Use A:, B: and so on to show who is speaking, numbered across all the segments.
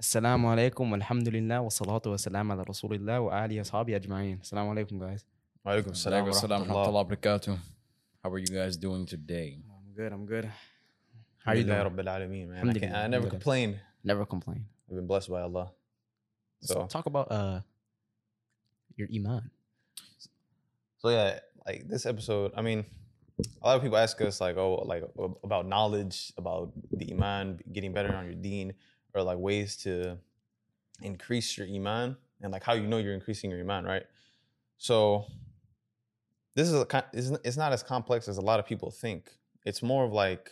A: السلام عليكم والحمد لله والصلاة والسلام على رسول الله وآله وأصحابه أجمعين السلام عليكم guys
B: Walaikum salam wa
C: Assalamu
B: rahmatullah.
C: warahmatullahi wabarakatuh. How are you guys doing today?
A: I'm good I'm good How are you
B: Alhamdulillah
A: doing?
B: Rabbil Alameen, man. I, can't, I
A: Alhamdulillah,
B: never
A: alhamdulillah.
B: complain.
A: Never complain
B: I've been blessed by Allah.
A: so
B: So,
A: talk about uh your iman
B: so yeah, like this episode, I mean, a lot of people ask us like, oh, like about knowledge, about the iman, getting better on your deen, or like ways to increase your iman, and like how you know you're increasing your iman, right? So, this is a, it's not as complex as a lot of people think. It's more of like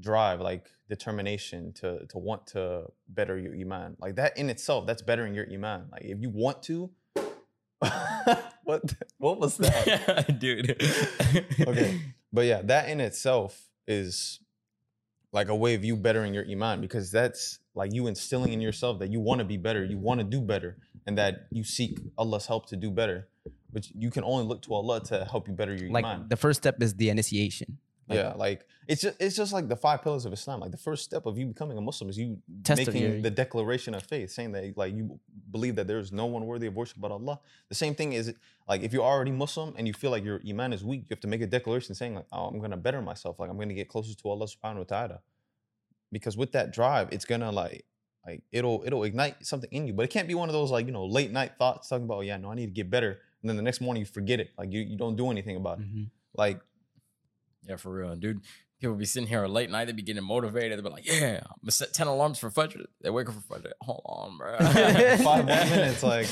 B: drive, like determination to to want to better your iman. Like that in itself, that's bettering your iman. Like if you want to, what what was that?
C: Dude.
B: okay, but yeah, that in itself is like a way of you bettering your iman because that's like you instilling in yourself that you want to be better, you want to do better, and that you seek Allah's help to do better. But you can only look to Allah to help you better your
A: like
B: iman.
A: the first step is the initiation like,
B: yeah, like it's just it's just like the five pillars of Islam. Like the first step of you becoming a Muslim is you making
A: your-
B: the declaration of faith, saying that like you believe that there is no one worthy of worship but Allah. The same thing is like if you're already Muslim and you feel like your iman is weak, you have to make a declaration saying like, oh, I'm gonna better myself. Like I'm gonna get closer to Allah Subhanahu wa Taala. Because with that drive, it's gonna like like it'll it'll ignite something in you. But it can't be one of those like you know late night thoughts talking about oh, yeah no I need to get better, and then the next morning you forget it. Like you you don't do anything about it.
A: Mhm.
B: Like
C: yeah, for real, dude. People be sitting here late night, they be getting motivated. They be like, yeah, I'm gonna set 10 alarms for Fajr. They wake up for Fajr. Hold on, bro.
B: five more minutes like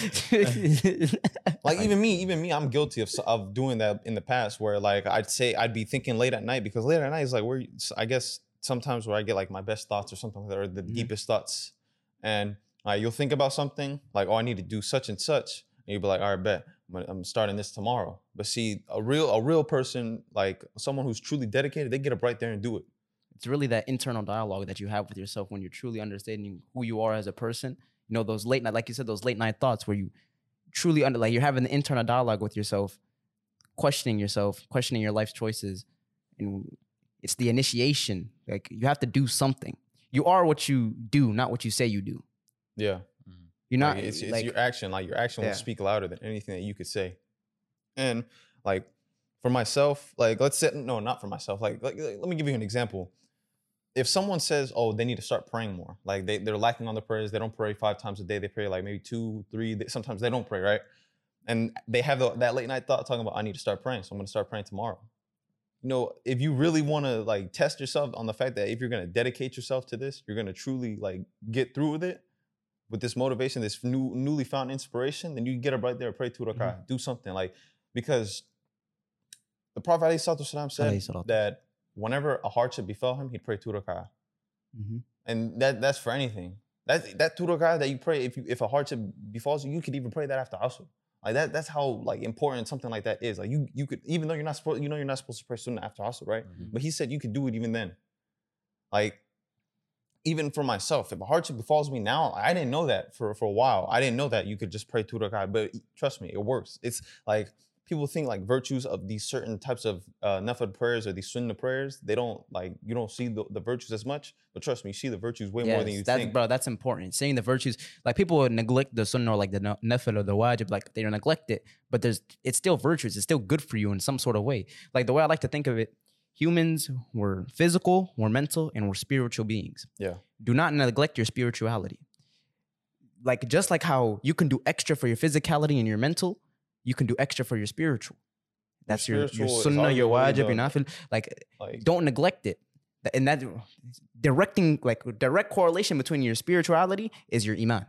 B: like even me even me i'm guilty of of doing that in the past where like i'd say i'd be thinking late at night because late at night is like where you- s- i guess sometimes where i get like my best thoughts or something like that or the
A: Mhm.
B: deepest thoughts and uh, you'll think about something like oh i need to do such and such and you'll be like all right bet I'm, starting this tomorrow but see a real a real person like someone who's truly dedicated they get up right there and do it
A: it's really that internal dialogue that you have with yourself when you're truly understanding who you are as a person. You know, those late night, like you said, those late night thoughts where you truly under, like you're having the internal dialogue with yourself, questioning yourself, questioning your life's choices, and it's the initiation. Like you have to do something. You are what you do, not what you say you do.
B: yeah
A: You're not
B: Like, it's, it's
A: like
B: your action. Like your action
A: Yeah.
B: will speak louder than anything that you could say. And like for myself, like let's say no, not for myself. Like, like let me give you an example. If someone says, "Oh, they need to start praying more," like they they're lacking on the prayers, they don't pray five times a day. They pray like maybe two, three. They, sometimes they don't pray, right? And they have the, that late night thought talking about, "I need to start praying, so I'm going to start praying tomorrow." You know, if you really want to like test yourself on the fact that if you're going to dedicate yourself to this, you're going to truly like get through with it with this motivation, this new newly found inspiration, then you get up right there and pray two rak'ah, do something like because the Prophet ﷺ said that whenever a hardship befell him, he'd pray two rak'ah.
A: Mhm.
B: And that that's for anything. That that two rak'ah that you pray if you if a hardship befalls you, you could even pray that after asr. Like that that's how like important something like that is. Like you you could even though you're not supposed you know you're not supposed to pray sunnah after asr, right?
C: Mhm.
B: But he said you could do it even then. Like, even for myself, if a hardship befalls me now, I didn't know that for, for a while. I didn't know that you could just pray two God, but trust me, it works. It's like people think like virtues of these certain types of uh, nafil prayers or these sunnah prayers. They don't like you don't see the, the virtues as much, but trust me, you see the virtues way more than you think.
A: Bro, that's important. Seeing the virtues, like people would neglect the sunnah or like the na- nafil or the wajib, like they don't neglect it, but there's it's still virtues. It's still good for you in some sort of way. Like the way I like to think of it, humans were physical, we're mental, and we're spiritual beings.
B: Yeah.
A: Do not neglect your spirituality. Like just like how you can do extra for your physicality and your mental, you can do extra for your spiritual. That's your, your
B: spiritual is
A: sunnah, your
B: arguably
A: wajib, your
B: the-
A: nafil. Like
B: Like,
A: don't neglect it and that directing like direct correlation between your spirituality is your iman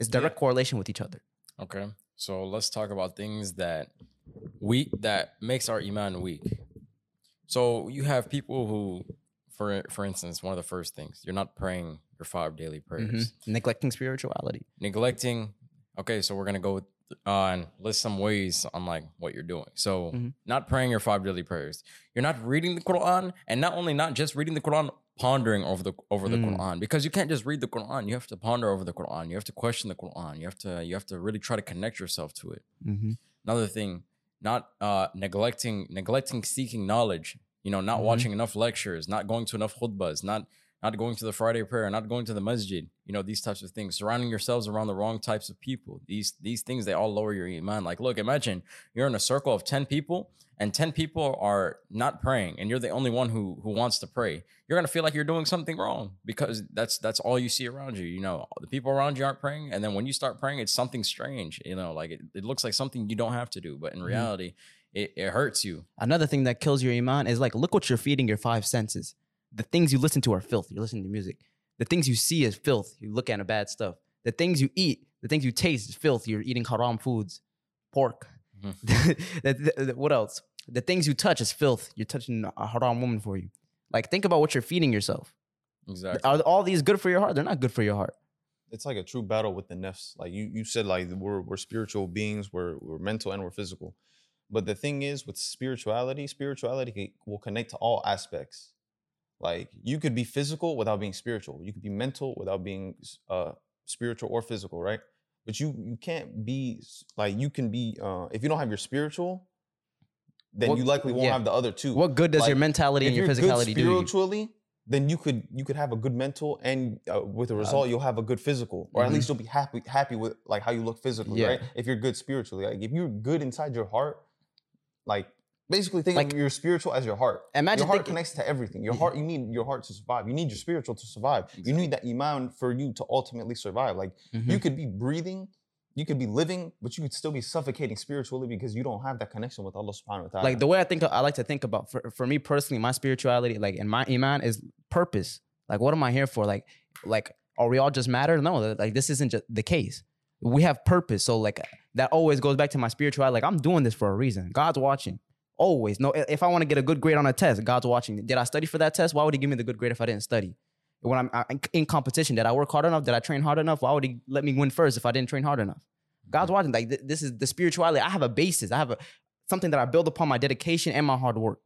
A: it's
B: Yeah.
A: direct correlation with each other
C: Okay, so let's talk about things that weak that makes our iman weak. So you have people who, for for instance, one of the first things you're not praying your five daily prayers,
A: Mhm. neglecting spirituality
C: neglecting. Okay, so we're gonna go on list some ways on like what you're doing. So
A: Mhm.
C: not praying your five daily prayers. You're not reading the Quran, and not only not just reading the Quran, pondering over the over the
A: Mm.
C: Quran because you can't just read the Quran. You have to ponder over the Quran. You have to question the Quran. You have to you have to really try to connect yourself to it.
A: mm-hmm.
C: Another thing, not uh, neglecting neglecting seeking knowledge. You know, not
A: Mhm.
C: watching enough lectures, not going to enough khutbahs, not not going to the Friday prayer, not going to the masjid, you know, these types of things, surrounding yourselves around the wrong types of people. These these things they all lower your iman. Like, look, imagine you're in a circle of 10 people and 10 people are not praying and you're the only one who who wants to pray. You're going to feel like you're doing something wrong because that's that's all you see around you. You know, the people around you aren't praying and then when you start praying it's something strange, you know, like it, it looks like something you don't have to do, but in mm-hmm. reality it, it hurts you.
A: Another thing that kills your iman is like, look what you're feeding your five senses. The things you listen to are filth. You're listening to music. The things you see is filth. You look at a bad stuff. The things you eat, the things you taste is filth. You're eating haram foods, pork. Mm-hmm. The- the- the- what else? The things you touch is filth. You're touching a haram woman for you. Like, think about what you're feeding yourself.
C: Exactly.
A: Are all these good for your heart? They're not good for your heart.
B: it's like a true battle with the nefs. Like you, you said, like we're we're spiritual beings, we're we're mental and we're physical. But the thing is, with spirituality, spirituality will connect to all aspects. Like you could be physical without being spiritual. You could be mental without being uh, spiritual or physical, right? But you you can't be like you can be uh, if you don't have your spiritual, then
A: What-
B: you likely won't
A: yeah.
B: have the other two.
A: What good does your mentality and your physicality
B: good
A: do? you?
B: spiritually, then you could you could have a good mental, and uh, with the result, you'll have a good physical, or at
A: Mhm.
B: least you'll be happy happy with like how you look physically,
A: Yeah.
B: right? If you're good spiritually, like if you're good inside your heart, like basically think
A: Like-
B: of your spiritual as your heart.
A: Imagine
B: your heart
A: thinking-
B: connects to everything. Your
A: Yeah.
B: heart, you need your heart to survive. You need your spiritual to survive. You need that iman for you to ultimately survive. Like
A: Mhm.
B: you could be breathing. You could be living, but you could still be suffocating spiritually because you don't have that connection with Allah subhanahu wa ta'ala.
A: like the way I think I like to think about for, for me personally, my spirituality, like and my iman is purpose. Like, what am I here for? Like, like are we all just matter? No, like this isn't just the case. We have purpose. So like that always goes back to my spirituality. Like I'm doing this for a reason. God's watching. Always. No, if I want to get a good grade on a test, God's watching. Did I study for that test? Why would he give me the good grade if I didn't study? When I'm in competition, did I work hard enough? Did I train hard enough? Why would he let me win first if I didn't train hard enough? God's watching. Like th- this is the spirituality. I have a basis. I have a something that I build upon my dedication and my hard work.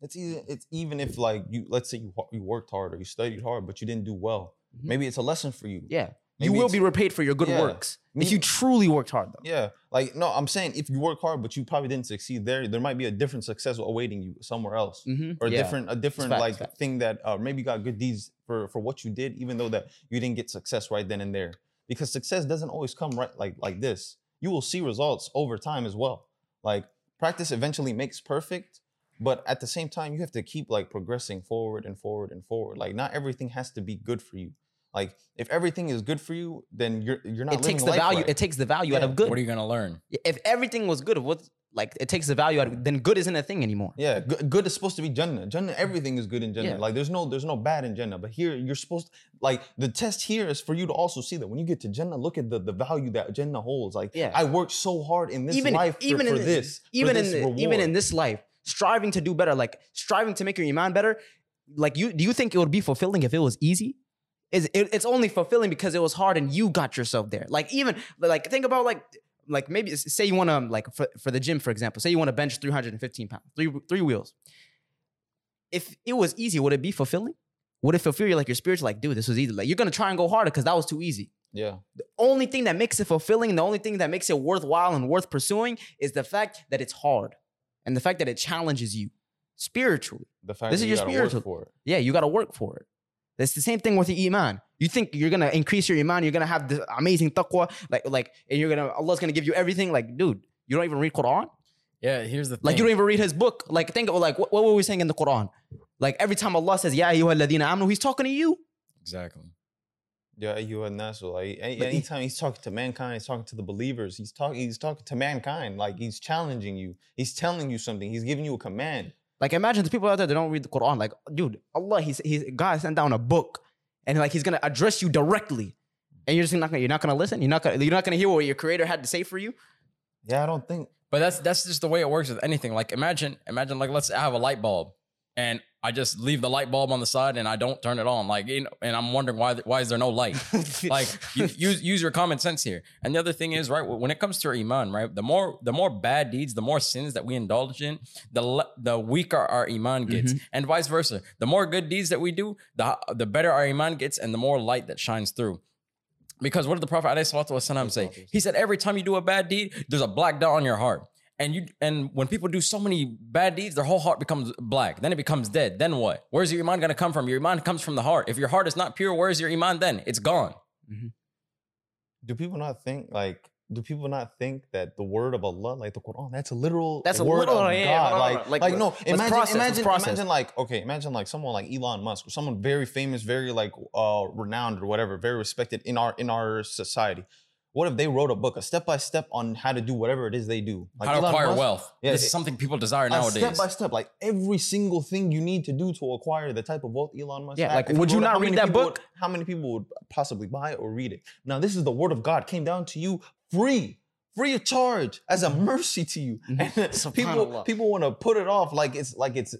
B: It's even it's even if like you let's say you you worked hard or you studied hard but you didn't do well.
A: Mhm.
B: Maybe it's a lesson for you.
A: Yeah.
B: Maybe
A: you will be repaid for your good
B: Yeah.
A: works. If you truly worked hard though.
B: Yeah, like no, I'm saying if you work hard but you probably didn't succeed there, there might be a different success awaiting you somewhere else,
A: Mm-hmm.
B: or a different a different
A: facts,
B: like thing that uh, maybe you got good deeds for for what you did, even though that you didn't get success right then and there. Because success doesn't always come right like like this. You will see results over time as well. Like practice eventually makes perfect, but at the same time you have to keep like progressing forward and forward and forward. Like not everything has to be good for you. Like if everything is good for you, then you're you're not
A: It takes the
B: life
A: value.
B: right.
A: It takes the value out of good.
C: What are you gonna learn?
A: if everything was good, what like it takes the value out of then good isn't a thing anymore.
B: Yeah, good, good is supposed to be Jannah. Jannah, everything is good in Jannah.
A: Yeah.
B: Like there's no there's no bad in Jannah. But here you're supposed to, like the test here is for you to also see that when you get to Jannah, look at the, the value that Jannah holds. Like
A: Yeah.
B: I worked so hard in this
A: even
B: life for,
A: even
B: for
A: in
B: this. for
A: even
B: this
A: in the, even in this life, striving to do better, like striving to make your iman better. Like you, do you think it would be fulfilling if it was easy? Is it, it's only fulfilling because it was hard and you got yourself there. Like even like think about like like maybe say you want to like for, for the gym for example, say you want to bench 315 pounds, three three wheels. If it was easy, would it be fulfilling? Would it fulfill you like your spiritual? Like, dude, this was easy. Like you're gonna try and go harder because that was too easy
B: Yeah.
A: the only thing that makes it fulfilling, the only thing that makes it worthwhile and worth pursuing is the fact that it's hard and the fact that it challenges you spiritually.
B: The fact
A: This
B: that
A: is
B: you
A: your spiritual-
B: work for it.
A: Yeah, you got to work for it. It's the same thing with your iman. You think you're gonna increase your iman, you're gonna have this amazing taqwa, like like, and you're gonna Allah's gonna give you everything. Like, dude, you don't even read Quran.
C: Yeah, here's the thing.
A: Like, you don't even read His book. Like, think of like what, what were we saying in the Quran? Like every time Allah says, "Ya ayyuhalladhina amanu," He's talking to you.
C: exactly.
B: Yeah, you and Nasu. Like any, anytime he's talking to mankind, he's talking to the believers. He's talking. He's talking to mankind. Like he's challenging you. He's telling you something. He's giving you a command.
A: Like imagine the people out there that don't read the Quran. Like, dude, Allah, he's he's God sent down a book, and like he's gonna address you directly, and you're just not gonna you're not gonna listen. You're not gonna you're not gonna hear what your Creator had to say for you.
B: Yeah, I don't think.
C: But that's that's just the way it works with anything. Like imagine, imagine like let's say I have a light bulb and I just leave the light bulb on the side and I don't turn it on. Like you know, and I'm wondering why why is there no light? like you, use use your common sense here. And the other thing is, right, when it comes to iman, right, the more the more bad deeds, the more sins that we indulge in, the le- the weaker our iman gets, mm-hmm. and vice versa. The more good deeds that we do, the the better our iman gets, and the more light that shines through. Because what did the Prophet ﷺ say? He said, every time you do a bad deed, there's a black dot on your heart. And you and when people do so many bad deeds, their whole heart becomes black. Then it becomes dead. Then what? Where's your iman gonna come from? Your iman comes from the heart. If your heart is not pure, where's your iman then? It's gone.
B: do people not think like do people not think that the word of Allah, like the Quran, that's a literal
A: That's a
B: word
A: literal-
B: of
A: yeah,
B: God?
A: no, no, no,
B: like,
A: like,
B: like, no,
A: let's
B: imagine,
A: process, let's
B: imagine,
A: process.
B: imagine like, okay, imagine like someone like Elon Musk or someone very famous, very like uh renowned or whatever, very respected in our in our society. What if they wrote a book, a step by step on how to do whatever it is they do? Like
C: How to
B: Elon
C: acquire
B: Musk,
C: wealth.
B: Yeah,
C: this
B: it-
C: is something people desire
B: a
C: nowadays.
B: Step by step, like every single thing you need to do to acquire the type of wealth Elon Musk.
A: Yeah,
B: had.
A: like,
B: If
A: would you
B: wrote
A: not read that book?
B: would- how many people would possibly buy it or read it? Now, this is the word of God came down to you free, free of charge, as a mercy to you.
A: Mhm.
B: And people, people want to put it off like it's like it's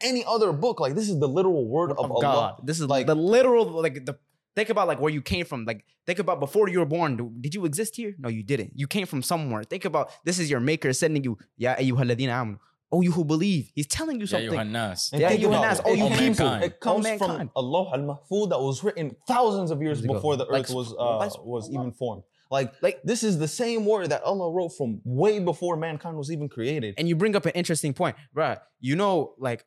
B: any other book. Like this is the literal word of,
A: of
B: Allah.
A: God. This is
B: Like-
A: like the literal like the think about like where you came from. Like think about before you were born. Did you exist here? No, you didn't. You came from somewhere. Think about this is your maker sending you. Ya ayyuhalladhina amanu. Oh, you who believe. He's telling you
C: yeah,
A: something.
C: Yohannas.
B: And
A: Yeah, you
B: about
A: and
B: it.
A: oh, you
B: comes-
A: people.
B: It comes from. Allah al Mahfud that was written thousands of years
A: Years
B: before the
A: Like,
B: earth was uh, was even formed. Like,
A: Like-
B: this is the same word that Allah wrote from way before mankind was even created.
A: and you bring up an interesting point, right? You know, like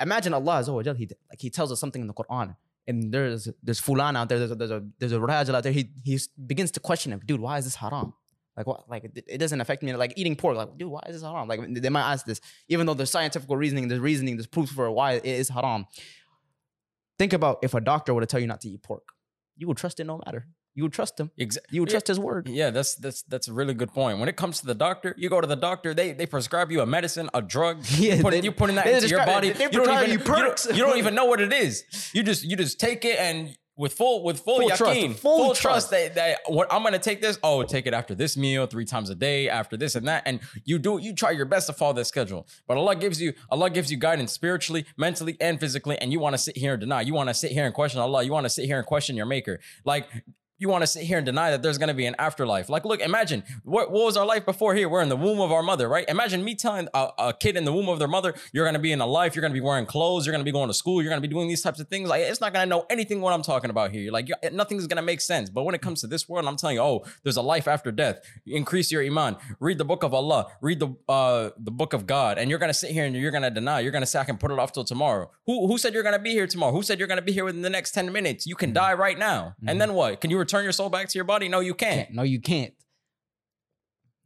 A: imagine Allah Azza wa Jal, he like he tells us something in the Quran, and there's there's fulan out there, there's a there's a there's a rajal out there. He he begins to question him, dude, why is this haram? Like what? Like it, it doesn't affect me. Like eating pork, like dude, why is this haram? Like they might ask this, even though there's scientific reasoning, there's reasoning, there's proof for why it is haram. Think about if a doctor were to tell you not to eat pork, you would trust it no matter. You would trust him.
C: Exa-
A: You would
C: Yeah.
A: trust his word.
C: Yeah, that's that's that's a really good point. When it comes to the doctor, you go to the doctor, they they prescribe you a medicine, a drug.
A: Yeah,
C: you put,
A: they-
C: you putting that
A: they
C: into your body.
A: they
C: you don't even
A: you
C: don't- You don't, even know what it is. You just you just take it and with full with full,
A: Full trust, full
C: full,
A: trust.
C: trust that, that what I'm gonna take this. Oh, take it after this meal, three times a day, after this and that, and you do you try your best to follow that schedule. But Allah gives you Allah gives you guidance spiritually, mentally, and physically, and you want to sit here and deny. You want to sit here and question Allah. You want to sit here and question your Maker. Like you want to sit here and deny that there's going to be an afterlife. Like, look, imagine what, what was our life before here? We're in the womb of our mother, right? Imagine me telling a, a kid in the womb of their mother, you're going to be in a life, you're going to be wearing clothes, you're going to be going to school, you're going to be doing these types of things. Like, it's not going to know anything what I'm talking about here. Like, nothing's going to make sense. But when it comes to this world, I'm telling you, oh, there's a life after death. Increase your iman. Read the book of Allah. Read the uh, the book of God. And you're going to sit here and you're going to deny. You're going to say, I can put it off till tomorrow. Who, who said you're going to be here tomorrow? Who said you're going to be here within the next 10 minutes? You can die right now. And then what? Can you return your soul back to your body? No, you can't.
A: No, you can't.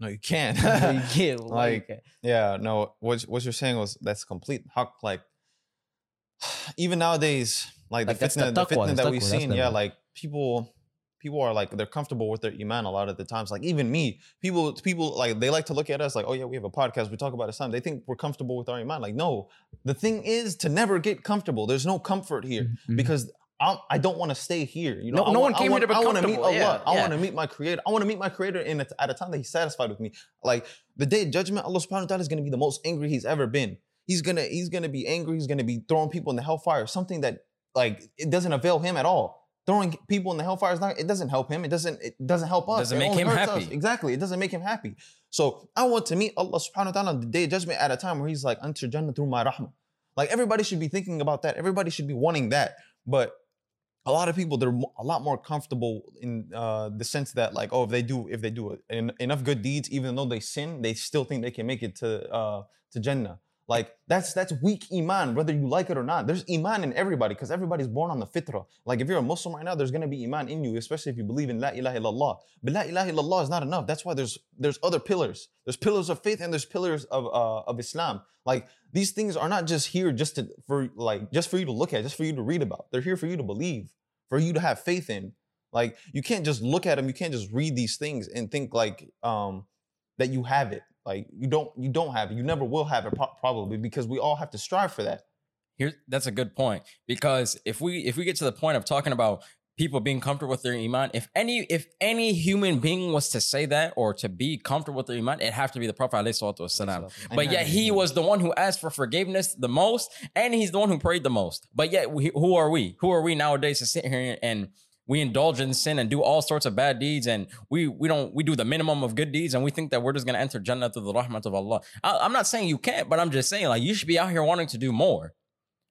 B: No, you can't.
A: No, you can't. Wallahi, you
B: Like,
A: can't.
B: yeah, no. What what you're saying was that's complete haq. Like, even nowadays, like,
A: Like,
B: the
A: that's the
B: fitna, the
A: taqwa,
B: fitna that we've seen,
A: the-
B: yeah, like people, people are like they're comfortable with their iman a lot of the times. Like even me, people, people like they like to look at us like, oh yeah, we have a podcast, we talk about Islam. They think we're comfortable with our iman. Like, no, the thing is to never get comfortable. There's no comfort here
A: Mhm.
B: because. I'm, I don't want to stay here. You know,
A: No- no
B: want,
A: one came
B: I
A: here
B: want,
A: to be
B: I want to meet. Allah.
A: Yeah,
B: I
A: yeah.
B: want to meet my Creator. I want to meet my Creator in a, at a time that He's satisfied with me. Like the day of judgment, Allah Subhanahu wa Taala is going to be the most angry He's ever been. He's gonna He's gonna be angry. He's gonna be throwing people in the hellfire. Something that like it doesn't avail Him at all. Throwing people in the hellfire is not. It doesn't help Him. It doesn't. It doesn't help us.
C: Doesn't
B: It
C: make him
B: hurts us.
C: happy.
B: Exactly. It doesn't make Him happy. So I want to meet Allah Subhanahu wa Taala on the day of judgment at a time where He's like, "Enter Jannah through my rahmah." Like everybody should be thinking about that. Everybody should be wanting that. But a lot of people they're a lot more comfortable in uh, the sense that like oh if they do if they do en- enough good deeds even though they sin they still think they can make it to uh, to Jannah like that's that's weak iman whether you like it or not. There's iman in everybody because everybody's born on the fitrah. Like if you're a Muslim right now there's gonna be iman in you especially if you believe in la ilaha illallah. But la ilaha illallah is not enough. That's why there's there's other pillars. There's pillars of faith and there's pillars of uh, of Islam. Like these things are not just here just to for like just for you to look at just for you to read about. They're here for you to believe for you to have faith in. Like you can't just look at them you can't just read these things and think like um that you have it like you don't you don't have it you never will have it pro- probably because we all have to strive for that
C: Here, that's a good point because if we if we get to the point of talking about people being comfortable with their iman, if any if any human being was to say that or to be comfortable with their iman, it have to be the Prophet. But yet he was the one who asked for forgiveness the most, and he's the one who prayed the most. But yet, we, who are we? Who are we nowadays to sit here and we indulge in sin and do all sorts of bad deeds, and we we don't we do the minimum of good deeds, and we think that we're just gonna enter Jannah through the rahmat of Allah. I, I'm not saying you can't, but I'm just saying like you should be out here wanting to do more.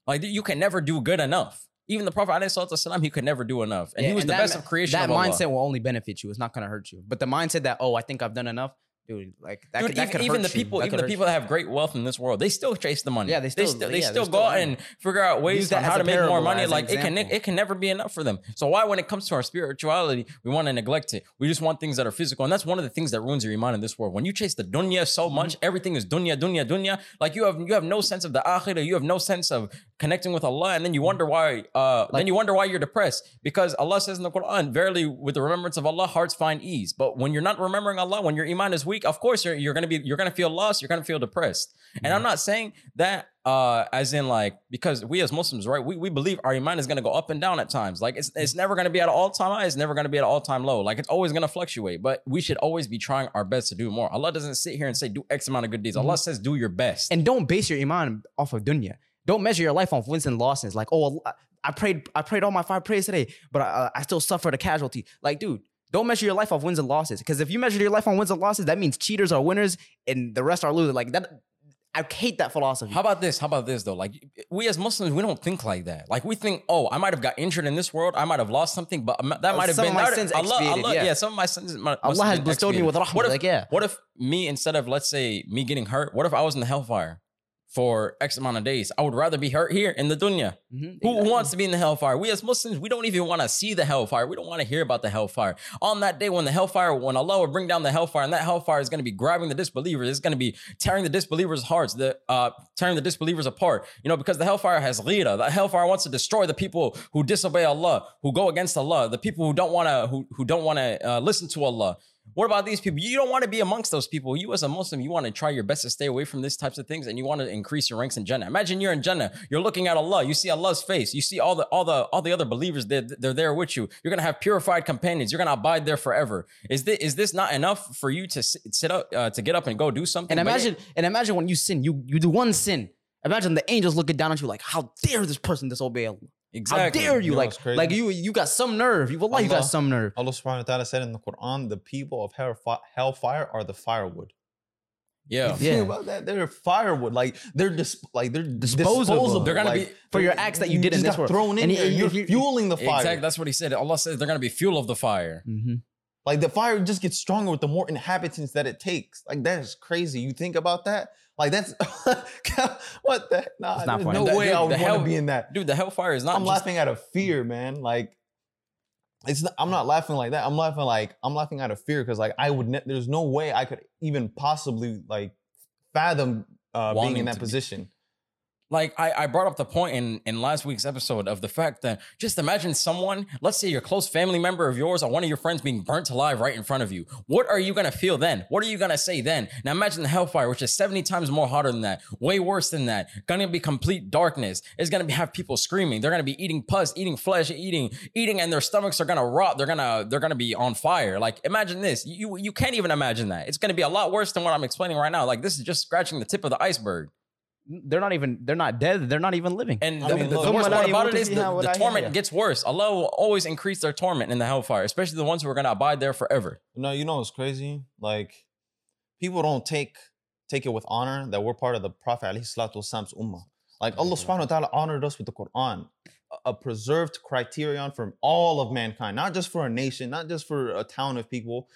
C: Like you can never do good enough. Even the Prophet ﷺ, he could never do enough, and
A: Yeah,
C: he was
A: and
C: the
A: that
C: best of creation.
A: That
C: of Allah.
A: mindset will only benefit you. It's not going to hurt you. But the mindset that oh, I think I've done enough, dude. Like that.
C: Dude,
A: could, that
C: even,
A: could
C: even the
A: you.
C: people,
A: That
C: even the people that have great wealth in this world, they still chase the money.
A: Yeah, they still-
C: they,
A: yeah, they're
C: still
A: still
C: go out and figure out ways
A: that
C: on how to make more money. Like it can, it can never be enough for them. So why, when it comes to our spirituality, we want to neglect it? We just want things that are physical, and that's one of the things that ruins your iman in this world. When you chase the dunya so
A: Mm-hmm.
C: much, everything is dunya, dunya, dunya. Like you have, you have no sense of the akhirah. You have no sense of connecting with Allah, and then you wonder why. Uh, then you wonder why you're depressed because Allah says in the Quran, "Verily, with the remembrance of Allah, hearts find ease." But when you're not remembering Allah, when your iman is weak, of course you're, you're gonna be you're gonna feel lost. You're gonna feel depressed. And I'm not saying that uh, as in like because we as Muslims, right? We, we believe our iman is gonna go up and down at times. Like it's it's never gonna be at an all time high. It's never gonna be at an all time low. Like it's always gonna fluctuate. But we should always be trying our best to do more. Allah doesn't sit here and say do X amount of good deeds. Allah says do your best.
A: And don't base your iman off of dunya. Don't measure your life off wins and losses. Like, oh, I prayed, I prayed all my five prayers today, but I, I still suffered a casualty. Like, dude, don't measure your life off wins and losses. Because if you measure your life on wins and losses, that means cheaters are winners and the rest are losers. Like that, I hate that philosophy.
C: How about this? How about this though? Like we as Muslims, we don't think like that. Like we think, oh, I might have got injured in this world. I might have lost something, but that uh, might have
A: some
C: been
A: my sins
C: Allah,
A: expiated,
C: Allah,
A: yeah.
C: yeah. some of my sins. Must
A: Allah has bestowed me with rahmah.
C: What if,
A: like, yeah.
C: what if me instead of let's say me getting hurt, what if I was in the hellfire for X amount of days? I would rather be hurt here in the dunya.
A: Mhm,
C: Who
A: exactly.
C: wants to be in the hellfire? We as Muslims, we don't even want to see the hellfire. We don't want to hear about the hellfire. On that day when the hellfire, when Allah will bring down the hellfire, and that hellfire is going to be grabbing the disbelievers, it's going to be tearing the disbelievers' hearts, the uh, tearing the disbelievers apart. You know, because the hellfire has ghira. The hellfire wants to destroy the people who disobey Allah, who go against Allah, the people who don't want to, who, who don't want to uh, listen to Allah. What about these people? You don't want to be amongst those people. You as a Muslim, you want to try your best to stay away from these types of things and you want to increase your ranks in Jannah. Imagine you're in Jannah. You're looking at Allah. You see Allah's face. You see all the all the all the other believers they're, they're there with you. You're going to have purified companions. You're going to abide there forever. Is this is this not enough for you to sit, sit up uh, to get up and go do something?
A: And imagine, and imagine when you sin, you you do one sin. Imagine the angels looking down at you like, how dare this person disobey Allah?
C: Exactly.
A: How dare you?
B: You know
A: like,
B: crazy?
A: like you you got some nerve. You Allah, you got some nerve.
B: Allah subhanahu wa ta'ala said in the Quran, the people of hellfi- hellfire are the firewood.
C: Yeah.
B: Think
A: Yeah.
B: about that. They're firewood. Like they're dis- like they're
A: Disposable.
B: disposable.
C: They're gonna
B: Like,
C: be-
A: For your acts that you did in
B: just
A: this
B: got
A: world.
B: thrown in
A: And
B: there. You're
A: you-
B: fueling the fire.
C: Exactly. That's what he said. Allah says they're going to be fuel of the fire.
A: Mhm.
B: Like the fire just gets stronger with the more inhabitants that it takes. Like that is crazy. You think about that? Like that's what the nah.
A: It's not funny.
B: no
C: That-
B: way
C: dude,
B: I would want to be in that.
C: Dude, the hellfire is not
B: I'm
C: just
B: laughing out of fear, man. Like it's not, I'm not laughing like that. I'm laughing like I'm laughing out of fear because like I would. Ne- there's no way I could even possibly like fathom uh, being in that
C: be-
B: position.
C: Like I, I brought up the point in, in last week's episode of the fact that just imagine someone, let's say your close family member of yours or one of your friends being burnt alive right in front of you. What are you gonna feel then? What are you gonna say then? Now imagine the hellfire, which is 70 times more hotter than that, way worse than that. Gonna be complete darkness. It's gonna be have people screaming. They're gonna be eating pus, eating flesh, eating, eating, and their stomachs are gonna rot. They're gonna they're gonna be on fire. Like imagine this. You you can't even imagine that. It's gonna be a lot worse than what I'm explaining right now. Like this is just scratching the tip of the iceberg.
A: They're not even. They're not dead. They're not even living.
C: And
B: I
C: the,
B: mean,
C: the-
B: look-
C: the worst part about
A: able
C: it
A: to
C: is
A: see
C: the, the torment gets worse. Allah will always increase their torment in the hellfire, especially the ones who are going to abide there forever.
B: No, you know what's crazy? Like people don't take take it with honor that we're part of the Prophet alayhi salatu wasalam's ummah. Like Allah subhanahu wa ta'ala honored us with the Quran, a- a preserved criterion for all of mankind, not just for a nation, not just for a town of people,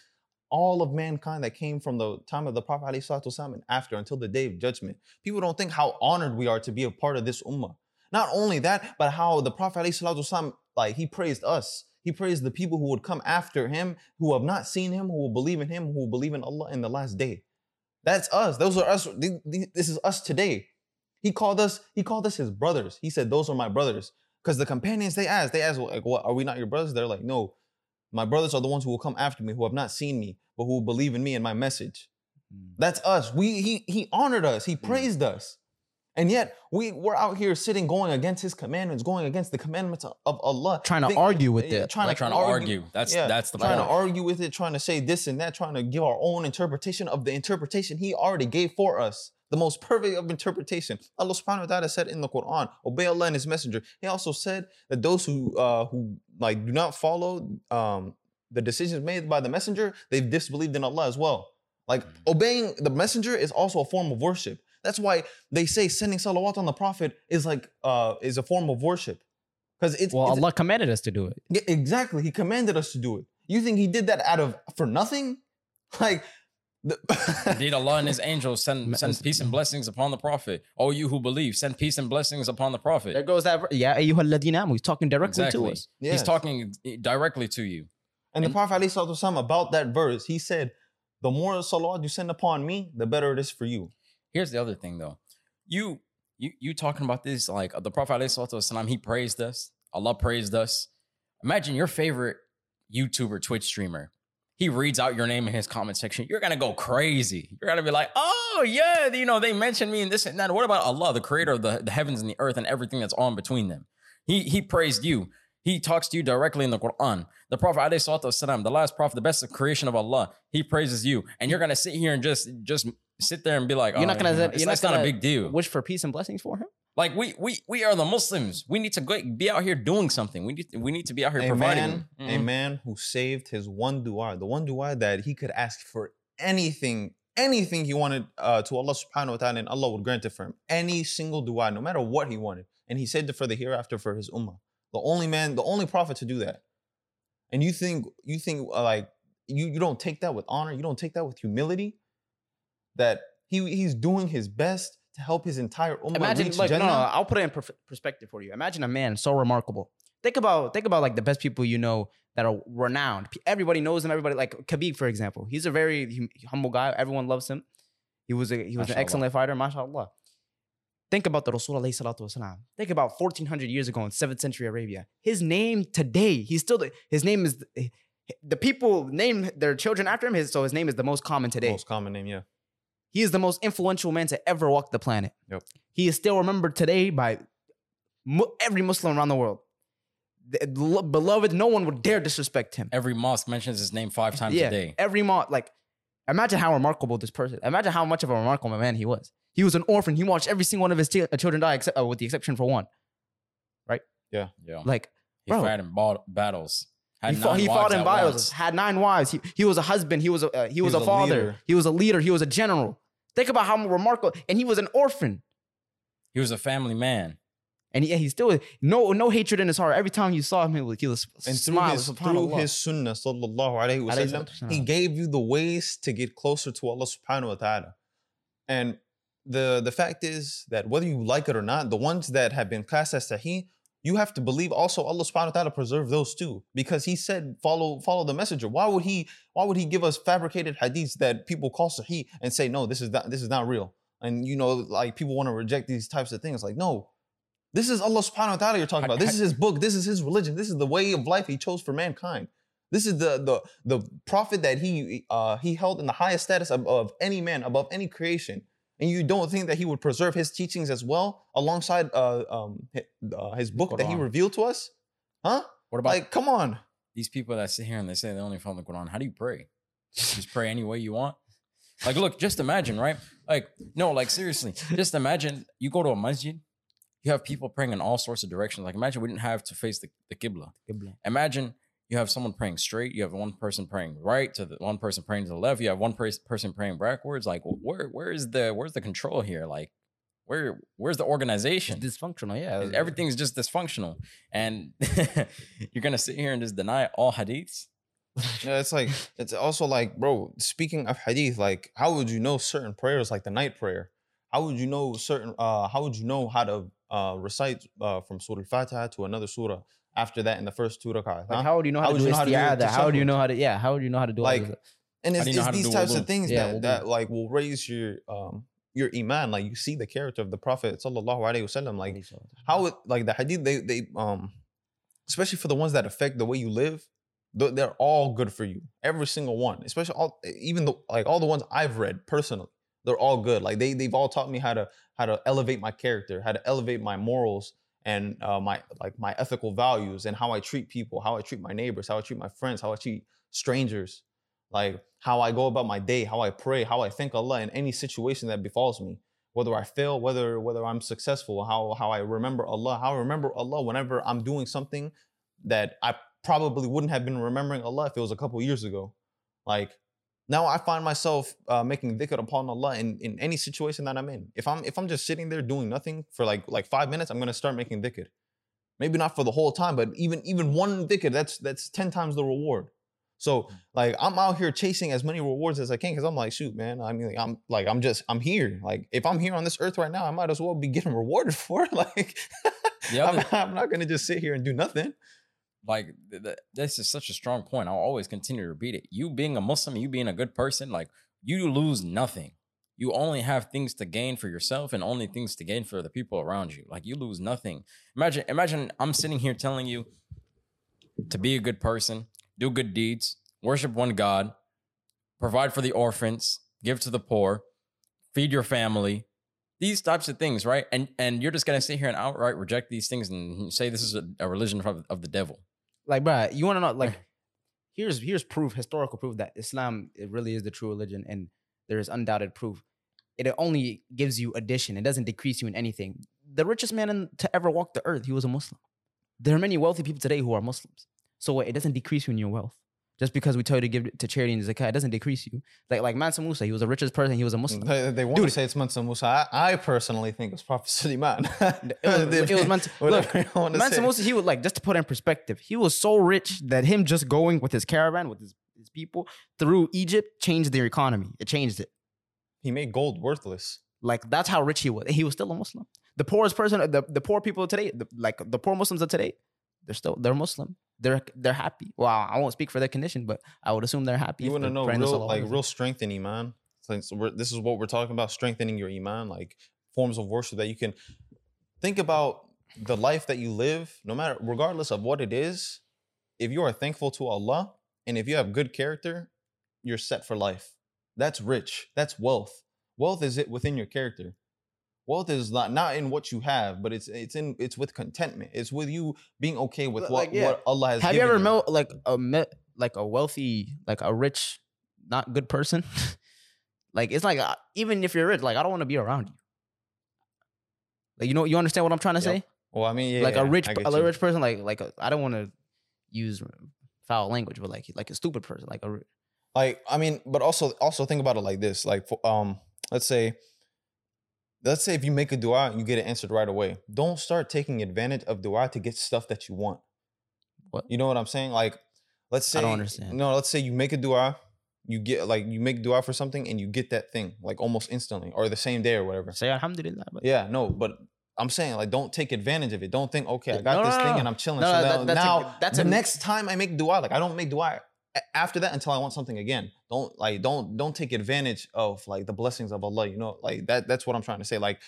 B: all of mankind that came from the time of the Prophet wasalam and after until the day of judgment. People don't think how honored we are to be a part of this ummah. Not only that, but how the Prophet wasalam, like he praised us. He praised the people who would come after him, who have not seen him, who will believe in him, who will believe in Allah in the last day. That's us. Those are us. th- th- This is us today. He called us. He called us his brothers. He said, "Those are my brothers." Because the companions they asked, they asked, like, "What are we not your brothers?" They're like, "No, my brothers are the ones who will come after me, who have not seen me, but who will believe in me and my message." Mm. That's us. We he he honored us. He mm. praised us. And yet we we're out here sitting going against his commandments, going against the commandments of, of Allah.
A: Trying to
B: Think-
A: argue with
B: yeah,
A: it.
B: Trying
C: Like
B: to
C: trying to argue. That's that's the
B: trying
C: point.
B: to argue with it, trying to say this and that, trying to give our own interpretation of the interpretation he already gave for us. The most perfect of interpretation. Allah subhanahu wa ta'ala said in the Quran, obey Allah and His Messenger. He also said that those who uh who like do not follow um the decisions made by the messenger, they've disbelieved in Allah as well. Like obeying the messenger is also a form of worship. That's why they say sending salawat on the Prophet is like uh is a form of worship. Because it's,
A: well,
B: it's-
A: Allah commanded us to do it.
B: yeah, exactly. He commanded us to do it. You think he did that out of for nothing? Like
C: Indeed, Allah and His angels send send peace and blessings upon the Prophet. Oh, you who believe, send peace and blessings upon the Prophet.
A: There goes that. Yeah, ayyuha alladhina. He's talking directly
C: Exactly.
A: to us.
C: He's talking directly to you.
B: And the
C: And-
B: Prophet ﷺ about that verse, he said, "The more salawat you send upon me, the better it is for you."
C: Here's the other thing, though. You you you talking about this like the Prophet ﷺ, he praised us. Allah praised us. Imagine your favorite YouTuber, Twitch streamer He reads out your name in his comment section. You're gonna go crazy. You're gonna be like, oh yeah, you know they mentioned me and this and that. What about Allah, the creator of the, the heavens and the earth and everything that's on between them? He he praised you. He talks to you directly in the Quran. The Prophet والسلام, the last prophet, the best creation of Allah, he praises you, and you're gonna sit here and just just sit there and be like,
A: You're
C: oh,
A: not gonna.
C: you know,
A: You're
C: it's,
A: not
C: it's not a
A: gonna
C: big deal.
A: Wish for peace and blessings for him.
C: Like we we we are the Muslims. We need to go, be out here doing something. We need we need to be out here
B: A
C: providing.
B: man, a
C: Mhm.
B: man who saved his one dua, the one dua that he could ask for anything, anything he wanted uh, to Allah Subhanahu wa Taala, and Allah would grant it for him. Any single dua, no matter what he wanted, and he said it for the hereafter for his ummah. The only man, the only prophet to do that. And you think you think uh, like you you don't take that with honor, you don't take that with humility. That he he's doing his best help his entire oh ummah
A: Imagine,
B: reach
A: like, no, no, I'll put it in perf- perspective for you. Imagine a man so remarkable. Think about, think about like the best people you know that are renowned. Everybody knows him. Everybody, like Khabib, for example. He's a very hum- humble guy. Everyone loves him. He was a he was an excellent fighter. Mashallah. Think about the Rasul alayhi salatu wasalam. Think about 1400 years ago in 7th century Arabia. His name today, he's still the, his name is the, the people name their children after him. His, so his name is the most common today.
B: Most common name, yeah.
A: He is the most influential man to ever walk the planet.
B: Yep.
A: He is still remembered today by every Muslim around the world. The- the lo- beloved, no one would dare disrespect him.
C: Every mosque mentions his name five times
A: yeah,
C: a day.
A: every mo like, imagine how remarkable this person. Imagine how much of a remarkable man he was. He was an orphan. He watched every single one of his chi- children die, except uh, with the exception for one. Right.
C: Yeah.
A: Yeah, Like
C: he
A: bro.
C: fought in ba- battles. Had
A: he fought, he
C: wives
A: fought in battles,
C: once.
A: had nine wives. He, he was a husband. He was a uh, he was,
B: was
A: a
B: a
A: father.
B: leader.
A: He was a leader. He was a general. Think about how remarkable. And he was an orphan.
C: He was a family man.
A: And he, he still no no hatred in his heart. Every time you saw him, he was, he was
B: and through his, through his sunnah sallallahu alayhi wa
A: Alayhi
B: sallam, he gave you the ways to get closer to Allah subhanahu wa ta'ala. And the the fact is that whether you like it or not, the ones that have been classed as sahih, you have to believe also Allah subhanahu wa ta'ala preserved those too. Because he said follow follow the messenger. Why would he why would he give us fabricated hadiths that people call sahih and say no, this is not this is not real? And you know, like people want to reject these types of things. Like, no, this is Allah subhanahu wa ta'ala you're talking about. This is his book. This is his religion. This is the way of life he chose for mankind. This is the the the prophet that he uh he held in the highest status of, of any man above any creation. And you don't think that he would preserve his teachings as well alongside uh um hi- uh, his book that he revealed to us? Huh?
C: What about
B: Like, come on.
C: these people that sit here and they say they only follow the Quran? How do you pray? Just pray any way you want. Like, look, just imagine, right? Like, no, like seriously, just imagine you go to a masjid, you have people praying in all sorts of directions. Like, imagine we didn't have to face the, the Qibla. Qibla. Imagine you have someone praying straight, you have one person praying right, to the one person praying to the left, you have one pers- person praying backwards. Like, where where is the where's the control here? Like, where where's the
A: It's
C: organization?
A: dysfunctional. Yeah,
C: Everything's just dysfunctional, and you're gonna sit here and just deny all hadiths.
B: Yeah, it's like it's also like, bro. Speaking of hadith, like, how would you know certain prayers, like the night prayer? How would you know certain? uh How would you know how to uh recite uh from Surah Al-Fatiha to another surah after that in the first two rak'ahs?
A: Like,
B: huh?
A: how would you know how,
B: How
A: to
B: would
A: do
B: you know how to do
A: isti'adah? How do you know how to? Yeah, how would you know how to do all
B: Like,
A: this?
B: And it's,
C: do you know
B: it's these types of things
A: Yeah,
B: that that like will raise your um your iman. Like you see the character of the Prophet sallallahu alaihi wasallam. Like how it like the hadith they they um especially for the ones that affect the way you live they're all good for you every single one especially all even the like all the ones i've read personally they're all good like they they've all taught me how to how to elevate my character how to elevate my morals and uh, my like my ethical values and how i treat people how i treat my neighbors how i treat my friends how i treat strangers like how i go about my day how i pray how i thank allah in any situation that befalls me whether I fail, whether whether I'm successful, how how I remember Allah, how I remember Allah whenever I'm doing something that I probably wouldn't have been remembering Allah if it was a couple years ago. Like now I find myself uh, making dhikr upon Allah in, in any situation that I'm in. If I'm if I'm just sitting there doing nothing for like like five minutes, I'm gonna start making dhikr. Maybe not for the whole time, but even even one dhikr, that's that's ten times the reward. So like I'm out here chasing as many rewards as I can because I'm like, shoot, man. I mean, like, I'm like I'm just I'm here. Like if I'm here on this earth right now, I might as well be getting rewarded for it. Like
C: The
B: I'm, I'm not gonna just sit here and do nothing.
C: Like th- th- this is such a strong point. I'll always continue to repeat it. You being a Muslim, you being a good person, like you lose nothing. You only have things to gain for yourself and only things to gain for the people around you. Like you lose nothing. Imagine, imagine I'm sitting here telling you to be a good person, do good deeds, worship one God, provide for the orphans, give to the poor, feed your family. These types of things, right? And and you're just gonna sit here and outright reject these things and say this is a, a religion of, of the devil.
A: Like, bruh, you want to know? Like, here's here's proof, historical proof that Islam it really is the true religion, and there is undoubted proof. It only gives you addition; it doesn't decrease you in anything. The richest man in, to ever walk the earth, he was a Muslim. There are many wealthy people today who are Muslims. So it doesn't decrease you in your wealth. Just because we tell you to give it to charity and zakat, it doesn't decrease you. Like like Mansa Musa, he was the richest person. He was a Muslim.
B: They, they want
A: Dude.
B: to say it's Mansa Musa. I, I personally think it's Prophet Suleiman.
A: It was, it was Mansa, look,
B: Whatever you wanna
A: Mansa. Musa, he was like, just to put it in perspective, he was so rich that him just going with his caravan, with his, his people through Egypt changed their economy. It changed it.
B: He made gold worthless.
A: Like that's how rich he was. He was still a Muslim. The poorest person, the, the poor people today, the, like the poor Muslims of today, they're still they're Muslim. They're they're happy. Well, I won't speak for their condition, but I would assume they're happy.
B: You want to know real like real strength in iman. We're, this is what we're talking about: strengthening your iman, like forms of worship that you can think about the life that you live, no matter regardless of what it is. If you are thankful to Allah and if you have good character, you're set for life. That's rich. That's wealth. Wealth is it within your character. Wealth is not not in what you have, but it's it's in it's with contentment. It's with you being okay with
A: Like,
B: what,
A: yeah.
B: what Allah has.
A: Have you
B: given
A: ever met like a met like a wealthy, like a rich, not good person? like it's like uh, even if you're rich, like I don't want to be around you. Like you know, you understand what I'm trying to
B: Yep.
A: say?
B: Well, I mean, yeah,
A: like
B: yeah,
A: a rich, a
B: you.
A: rich person, like like I I don't want to use foul language, but like like a stupid person, like a
B: like i mean but also also think about it like this like for, um let's say let's say if you make a dua and you get it answered right away don't start taking advantage of dua to get stuff that you want
A: What?
B: you know what i'm saying like let's say
A: I don't understand.
B: no let's say you make a dua you get like you make dua for something and you get that thing like almost instantly or the same day or whatever
A: say Alhamdulillah. But
B: yeah no but I'm saying like don't take advantage of it. Don't think okay, I got
A: no,
B: this
A: no,
B: thing
A: no.
B: and I'm chilling.
A: No,
B: so now,
A: that- that's a-
B: now
A: that's
B: the
A: a-
B: next time I make dua, like I don't make dua a- after that until I want something again. Don't like don't don't take advantage of like the blessings of Allah. You know, like that. That's what I'm trying to say. Like,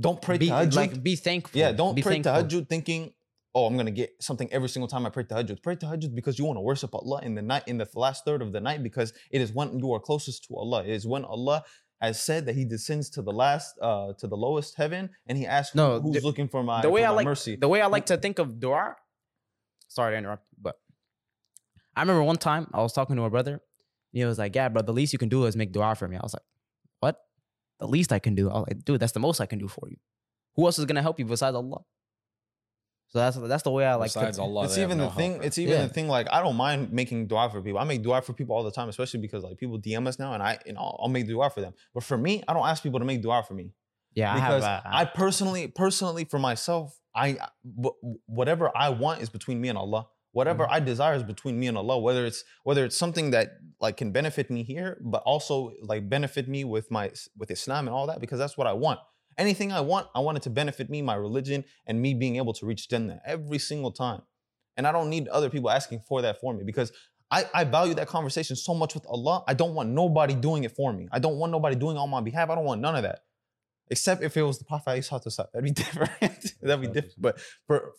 B: don't pray
A: be
B: tahajjud.
A: like be thankful.
B: yeah, don't
A: be
B: pray
A: thankful.
B: tahajjud thinking, oh, I'm gonna get something every single time I pray tahajjud. Pray tahajjud because you want to worship Allah in the night, in the last third of the night, because it is when you are closest to Allah. It is when Allah has said that He descends to the last, uh, to the lowest heaven, and He asks,
A: No,
B: who's
A: the-
B: looking for my,
A: the way I like
B: mercy?
A: the way I like to think of dua. Sorry to interrupt, but I remember one time I was talking to a brother. And he was like, "Yeah, bro, the least you can do is make dua for me." I was like, "What? The least I can do?" I was like, "Dude, that's the most I can do for you. Who else is gonna help you besides Allah?" So that's that's the way I like.
C: Besides
A: to,
C: Allah,
B: it's
C: they have
B: even
C: no
B: the thing. It's even
A: Yeah.
B: the thing. Like I don't mind making dua for people. I make dua for people all the time, especially because like people DM us now, and I, you know, I'll make dua for them. But for me, I don't ask people to make dua for me
A: Yeah, I
B: because
A: have. Uh,
B: I personally, personally for myself, I whatever I want is between me and Allah. Whatever
A: Mm-hmm.
B: I desire is between me and Allah. Whether it's whether it's something that like can benefit me here, but also like benefit me with my with Islam and all that, because that's what I want. Anything I want, I want it to benefit me, my religion, and me being able to reach Jannah every single time. And I don't need other people asking for that for me because I, I value that conversation so much with Allah. I don't want nobody doing it for me. I don't want nobody doing it on my behalf. I don't want none of that. Except if it was the Prophet That'd be different. That'd be different. But for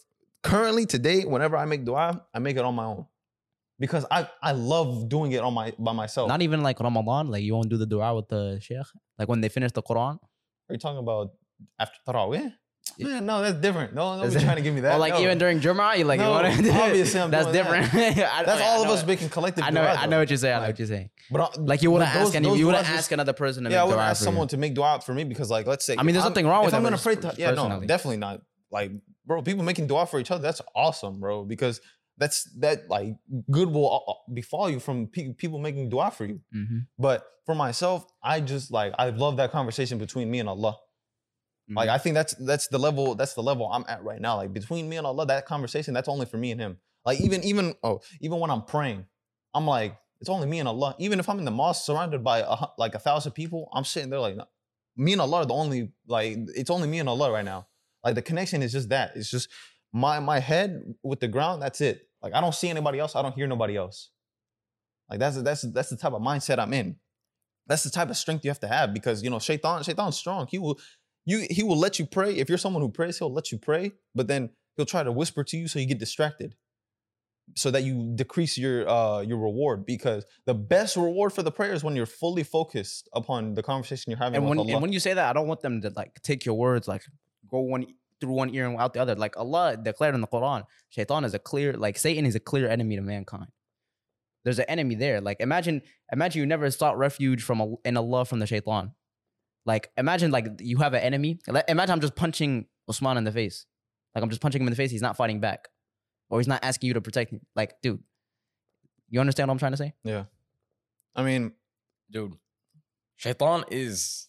B: currently today, whenever I make dua, I make it on my own. Because I, I love doing it on my by myself.
A: not even like Ramadan. Like you won't do the dua with the sheikh. Like when they finish the Quran.
B: Are you talking about after Tarawih?
A: Yeah.
B: No, that's different. No, no, trying to give me that.
A: like
B: No.
A: even during Jumu'ah, you like
B: No,
A: you want
B: obviously I'm
A: that's
B: that.
A: different. I-
B: That's
A: I
B: all of us making collective
A: I know.
B: dua,
A: I know what you're saying. I know
B: Like,
A: what you're saying.
B: But
A: Like you wouldn't ask any. You wouldn't ask another person to
B: yeah, I
A: make
B: wouldn't
A: dua
B: ask
A: for you.
B: to make dua for me because, like, let's say,
A: I mean, there's
B: I'm-
A: nothing wrong with
B: I'm gonna pray, to, yeah, no, definitely not. Like, bro, people making dua for each other, that's awesome, bro. Because that's that like good will befall you from pe- people making dua for you.
A: Mhm.
B: But for myself, I just like I love that conversation between me and Allah. Like
A: Mm-hmm.
B: I think that's that's the level that's the level I'm at right now. Like between me and Allah, that conversation that's only for me and Him. Like even even oh even when I'm praying, I'm like, it's only me and Allah. Even if I'm in the mosque surrounded by a, like a thousand people, I'm sitting there like, me and Allah are the only like it's only me and Allah right now. Like the connection is just that. It's just my my head with the ground. That's it. Like I don't see anybody else. I don't hear nobody else. Like that's that's that's the type of mindset I'm in. That's the type of strength you have to have because you know Shaitan Shaitan's strong. He will you he will let you pray. If you're someone who prays, he'll let you pray, but then he'll try to whisper to you so you get distracted. So that you decrease your uh your reward because the best reward for the prayer is when you're fully focused upon the conversation you're having
A: And
B: with
A: when
B: Allah.
A: and when you say that, I don't want them to like take your words like go one through one ear and out the other. Like Allah declared in the Quran, Shaitan is a clear like Satan is a clear enemy to mankind. There's an enemy there. Like imagine imagine you never sought refuge from in Allah from the Shaitan. Like imagine like you have an enemy. Imagine I'm just punching Usman in the face. Like I'm just punching him in the face. He's not fighting back, or he's not asking you to protect him. Like, dude, you understand what I'm trying to say?
B: yeah. I mean,
C: dude, Shaitan is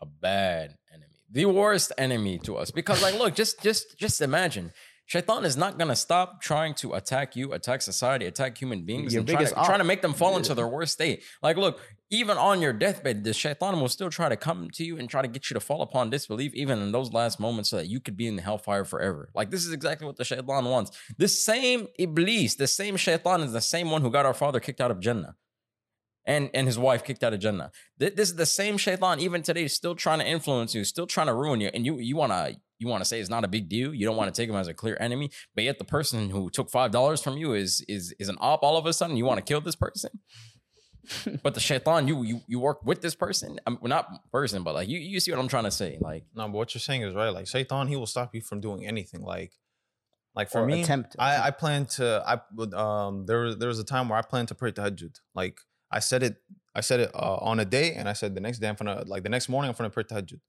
C: a bad enemy, the worst enemy to us. Because, like, look, just just just imagine. Shaitan is not gonna stop trying to attack you, attack society, attack human beings,
A: Your
C: and try
A: biggest
C: to, trying to make them fall into their worst state. Like, look, even on your deathbed, the shaitan will still try to come to you and try to get you to fall upon disbelief, even in those last moments, so that you could be in the hellfire forever. Like, this is exactly what the shaitan wants. This same iblis, the same shaitan, is the same one who got our father kicked out of Jannah and and his wife kicked out of Jannah. Th- This is the same shaitan even today, still trying to influence you, still trying to ruin you, and you you wanna you wanna say it's not a big deal. You don't want to take him as a clear enemy, but yet the person who took five dollars from you is is is an op. All of a sudden, you want to kill this person. but the shaitan, you you you work with this person. I'm well, not person, but like you you see what I'm trying to say. Like
B: no, but what you're saying is right. Like Shaitan, he will stop you from doing anything. Like, like for me,
A: attempt-
B: I I plan to. I would um there was there was a time where I planned to pray tahajjud. Like I said it. I said it uh, on a day, and I said the next day I'm gonna like the next morning I'm gonna pray tahajjud.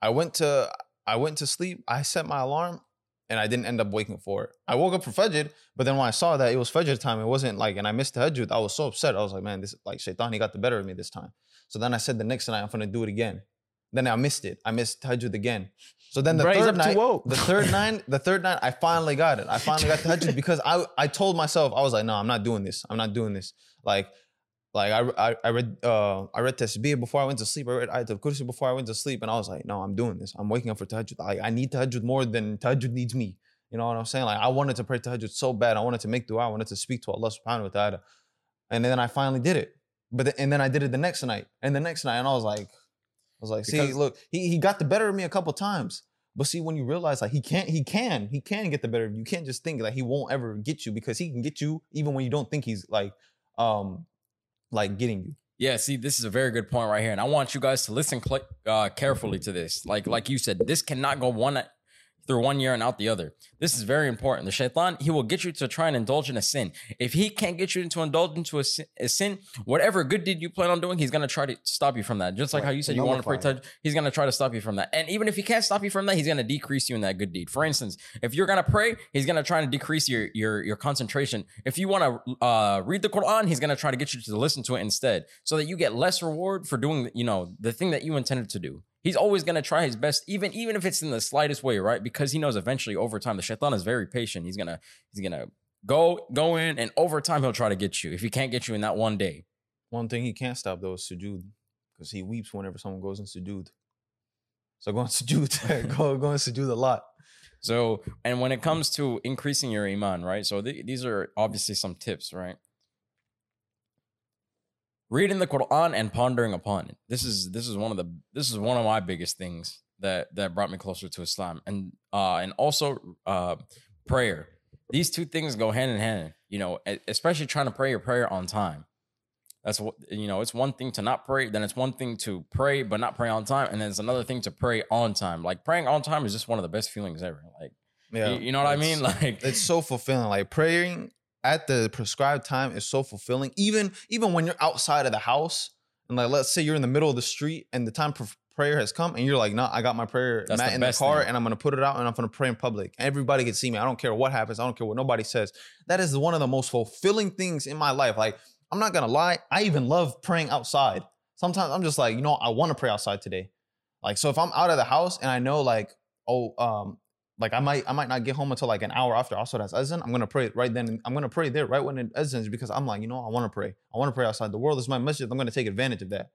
B: I went to I went to sleep. I set my alarm, and I didn't end up waking for it. I woke up for Fajr, but then when I saw that it was Fajr time, it wasn't like, and I missed tahajjud. I was so upset. I was like, man, this like Shaitan, he got the better of me this time. So then I said the next night I'm gonna do it again. Then I missed it. I missed tahajjud again. So then the
A: he's
B: third
A: up too
B: night,
A: woke.
B: the third night, the third night, I finally got it. I finally got tahajjud because I I told myself I was like, no, I'm not doing this. I'm not doing this. Like, like I I, I read uh I read tasbih before I went to sleep. I read Ayatul Kursi before I went to sleep, and I was like, no, I'm doing this. I'm waking up for tahajjud. Like I need tahajjud more than tahajjud needs me. You know what I'm saying? Like I wanted to pray tahajjud so bad. I wanted to make dua. I wanted to speak to Allah Subhanahu wa Taala, and then I finally did it. But the, and then I did it the next night and the next night, and I was like, I was like, see,
C: Because-
B: look, he he got the better of me a couple times. But see, when you realize like he can't, he can, he can get the better of you. You can't just think like he won't ever get you because he can get you even when you don't think he's like, um, like getting you.
C: Yeah, see, this is a very good point right here, and I want you guys to listen cl- uh, carefully to this. Like, like you said, this cannot go one through one year and out the other. This is very important. The shaitan, he will get you to try and indulge in a sin. If he can't get you to indulge into a sin, a sin whatever good deed you plan on doing, he's gonna try to stop you from that. Just like
A: Right,
C: how you said you want to pray touch, he's gonna try to stop you from that. And even if he can't stop you from that, he's gonna decrease you in that good deed. For instance, if you're gonna pray, he's gonna try to decrease your your your concentration. If you want to uh, read the Quran, he's gonna try to get you to listen to it instead, so that you get less reward for doing you know the thing that you intended to do. He's always gonna try his best, even even if it's in the slightest way, right? Because he knows eventually over time the shaitan is very patient. He's gonna he's gonna go go in, and over time he'll try to get you. If he can't get you in that one day,
B: One thing he can't stop though is sujood, because he weeps whenever someone goes in sujood. So go in sujood, go go in sujood a lot.
C: So, and when it comes to increasing your iman, right? So th- these are obviously some tips, right? Reading the Quran and pondering upon it. This is this is one of the this is one of my biggest things that that brought me closer to Islam, and uh and also uh prayer. These two things go hand in hand. You know, especially trying to pray your prayer on time. That's what you know. It's one thing to not pray, then it's one thing to pray but not pray on time, and then it's another thing to pray on time. Like praying on time is just one of the best feelings ever. Like
B: Yeah,
C: you, you know what I mean? Like
B: it's so fulfilling. Like praying at the prescribed time is so fulfilling. Even even when you're outside of the house and like let's say you're in the middle of the street and the time for prayer has come and you're like, no, I got my prayer
C: That's
B: mat
C: the
B: in the car
C: thing.
B: and I'm gonna put it out and I'm gonna pray in public. Everybody can see me. I don't care what happens. I don't care what nobody says. That is one of the most fulfilling things in my life. Like I'm not gonna lie, I even love praying outside. Sometimes I'm just like, you know, I want to pray outside today. Like so if I'm out of the house and I know like, oh, um, like I might I might not get home until like an hour after also that's azan. I'm gonna pray right then. I'm gonna pray there right when it azans because I'm like, you know, I want to pray. I want to pray outside. The world This is my masjid. I'm gonna take advantage of that.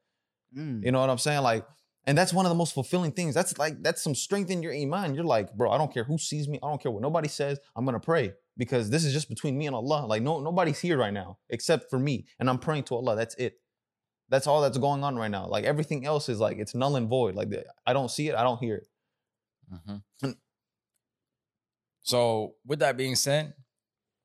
A: Mm.
B: You know what I'm saying? Like, and that's one of the most fulfilling things. That's like that's some strength in your iman. You're like, bro, I don't care who sees me. I don't care what nobody says. I'm gonna pray because this is just between me and Allah. Like, no, nobody's here right now except for me, and I'm praying to Allah. That's it. That's all that's going on right now. Like everything else is like it's null and void. Like I don't see it. I don't hear it.
C: Mhm.
B: And-
C: So, with that being said,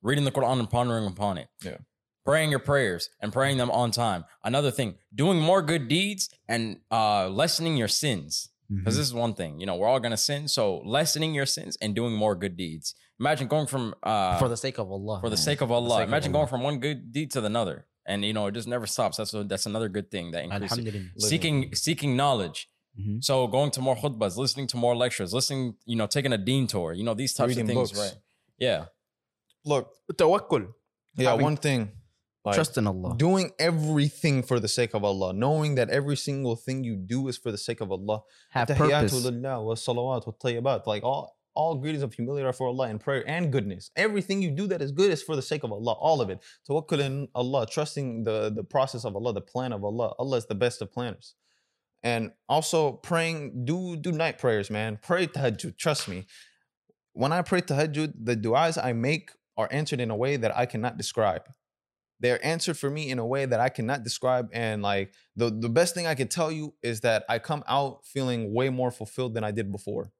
C: reading the Quran and pondering upon it.
B: Yeah.
C: Praying your prayers and praying them on time. Another thing, doing more good deeds and uh, lessening your sins. Because this is one thing, you know, we're all gonna sin. So lessening your sins and doing more good deeds. Imagine going from uh,
A: for the sake of Allah.
C: for the
A: man.
C: sake of Allah.
A: sake of
C: Imagine
A: Allah.
C: going from one good deed to another, and you know, it just never stops. That's a, that's another good thing that increases.
A: Alhamdulillah.
C: Seeking seeking knowledge.
A: Mhm.
C: So going to more khutbahs, listening to more lectures, listening, you know, taking a deen tour, you know, these types
B: Reading
C: of things,
B: books.
C: right? Yeah.
B: Look,
A: Tawakkul.
B: yeah,
A: Having-
B: one thing. Like,
A: Trust in Allah.
B: doing everything for the sake of Allah, knowing that every single thing you do is for the sake of Allah.
A: Have
B: Tahiyyatu
A: purpose.
B: lillah wa salawat wa tayyibat. Like all, all greetings of humility are for Allah and prayer and goodness. Everything you do that is good is for the sake of Allah. All of it. Tawakkul in Allah, trusting the, the process of Allah, the plan of Allah. Allah is the best of planners. And also praying, do do night prayers, man. Pray tahajjud. Trust me. When I pray tahajjud, the du'as I make are answered in a way that I cannot describe they're answered for me in a way that I cannot describe. And like the, the best thing I could tell you is that I come out feeling way more fulfilled than I did before.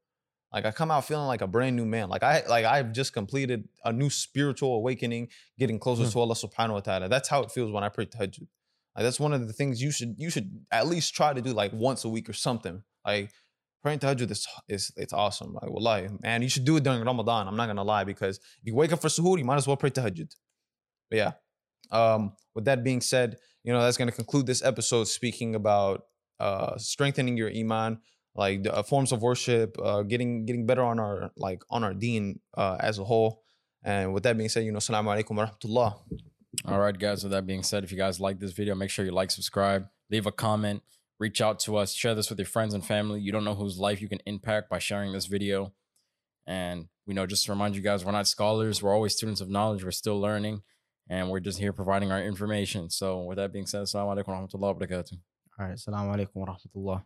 B: Like I come out feeling like a brand new man. Like I like I've just completed a new spiritual awakening, getting closer
C: Hmm.
B: to Allah subhanahu wa ta'ala. That's how it feels when I pray tahajjud. Like that's one of the things you should you should at least try to do like once a week or something. Like praying tahajjud is, is it's awesome. Like wallahi, man, you should do it during Ramadan. I'm not gonna lie because if you wake up for suhoor, you might as well pray tahajjud. But yeah. Um, with that being said, you know that's to conclude this episode speaking about uh, strengthening your iman, like the uh, forms of worship, uh, getting getting better on our like on our deen uh, as a whole. And with that being said, you know, assalamu alaikum wa rahmatullah.
C: All right, guys. With that being said, if you guys like this video, make sure you like, subscribe, leave a comment, reach out to us, share this with your friends and family. You don't know whose life you can impact by sharing this video. And we know, just to remind you guys, we're not scholars. We're always students of knowledge. We're still learning, and we're just here providing our information. So, with that being said, assalamu alaikum wa rahmatullahi wa barakatuh.
A: All right. Assalamu alaikum wa rahmatullah.